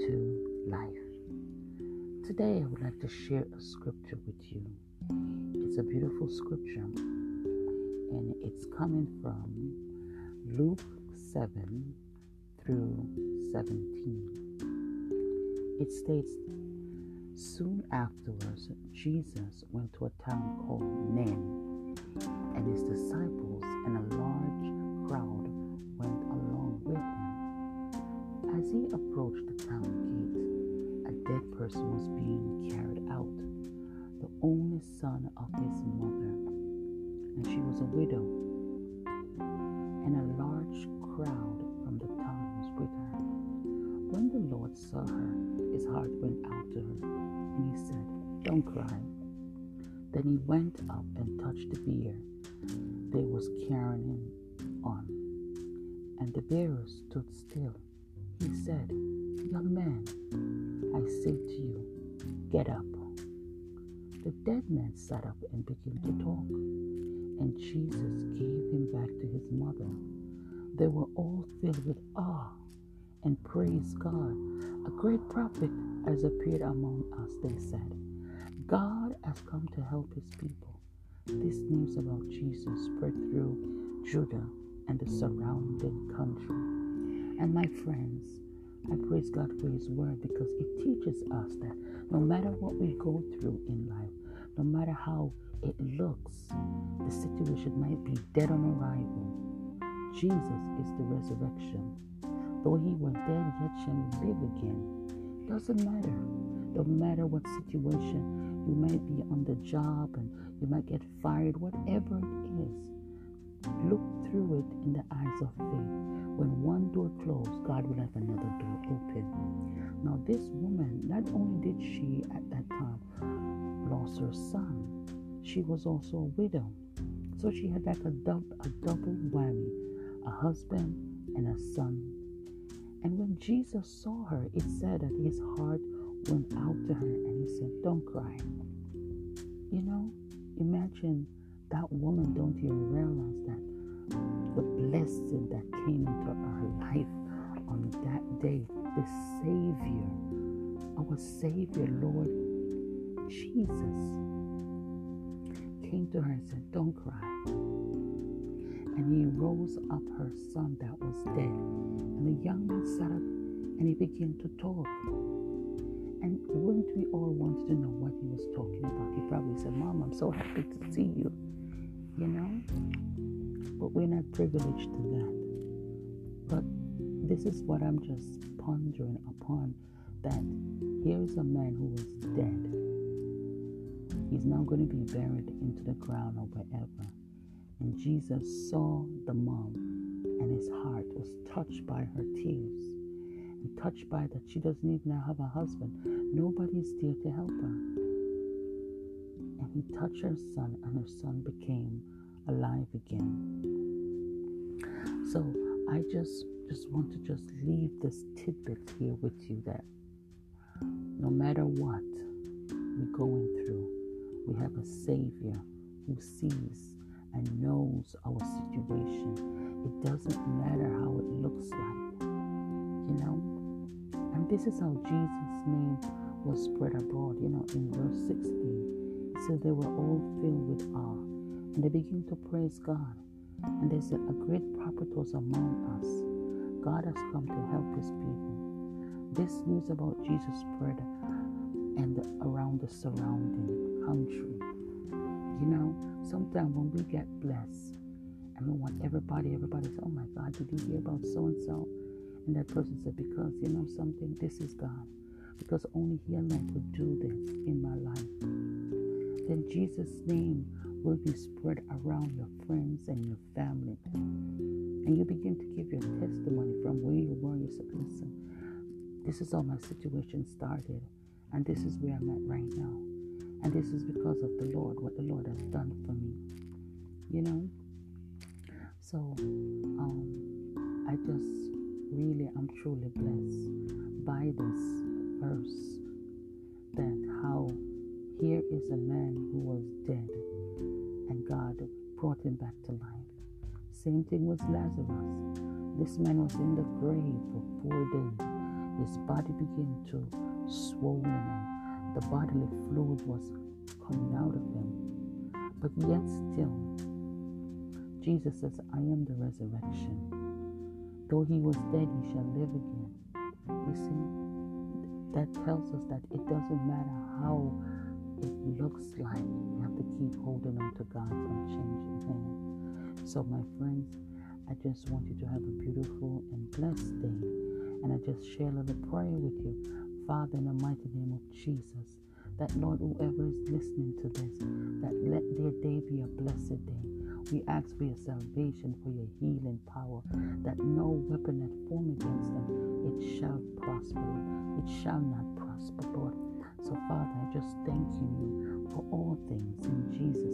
to life. Today, I would like to share a scripture with you. It's a beautiful scripture, and it's coming from Luke 7 through 17. It states Soon afterwards, Jesus went to a town called Nain, and his disciples and a large was a widow, and a large crowd from the town was with her. When the Lord saw her, his heart went out to her, and he said, Don't cry. Then he went up and touched the bier they was carrying him on, and the bearer stood still. He said, Young man, I say to you, get up. The dead man sat up and began to talk, and Jesus gave him back to his mother. They were all filled with awe and praised God. A great prophet has appeared among us, they said. God has come to help his people. This news about Jesus spread through Judah and the surrounding country. And my friends, I praise God for His word because it teaches us that no matter what we go through in life, no matter how it looks, the situation might be dead on arrival. Jesus is the resurrection. Though he went dead, yet shall he live again. Doesn't matter. No matter what situation you might be on the job and you might get fired, whatever it is, look through it in the eyes of faith. When one door closed, God will have another door open. Now, this woman, not only did she at that time lost her son, she was also a widow. So she had like a, dub- a double whammy a husband and a son. And when Jesus saw her, it said that his heart went out to her and he said, Don't cry. You know, imagine that woman don't even realize that the blessing that came into her life on that day, the Savior, our Savior, Lord Jesus, came to her and said, Don't cry. And he rose up her son that was dead. And the young man sat up and he began to talk. And wouldn't we all want to know what he was talking about? He probably said, Mom, I'm so happy to see you. You know? But we're not privileged to that. But this is what I'm just pondering upon that here is a man who was dead. He's now going to be buried into the ground or wherever. And Jesus saw the mom, and his heart was touched by her tears touched by that she doesn't even have a husband. Nobody is there to help her. And he touched her son, and her son became alive again. So I just just want to just leave this tidbit here with you that no matter what we're going through, we have a Savior who sees and knows our situation. It doesn't matter how it looks like, you know. This is how Jesus' name was spread abroad, you know, in verse 16. It said they were all filled with awe and they began to praise God. And they said, A great prophet was among us. God has come to help his people. This news about Jesus spread and around the surrounding country. You know, sometimes when we get blessed and we want everybody, everybody say, Oh my God, did you hear about so and so? And that person said, Because you know something, this is God. Because only He alone could do this in my life. Then Jesus' name will be spread around your friends and your family. And you begin to give your testimony from where you were. You said, Listen, this is how my situation started, and this is where I'm at right now. And this is because of the Lord, what the Lord has done for me. You know? So, um, I just really, I'm truly blessed by this verse that how here is a man who was dead and God brought him back to life. Same thing with Lazarus. This man was in the grave for four days. his body began to swollen and the bodily fluid was coming out of him. But yet still, Jesus says, I am the resurrection. Though he was dead, he shall live again. You see, that tells us that it doesn't matter how it looks like, we have to keep holding on to God's unchanging hand. So, my friends, I just want you to have a beautiful and blessed day. And I just share a little prayer with you. Father, in the mighty name of Jesus, that Lord, whoever is listening to this, that let their day be a blessed day. We ask for your salvation, for your healing power, that no weapon that form against them, it shall prosper. It shall not prosper, Lord. So, Father, I just thank you for all things in Jesus.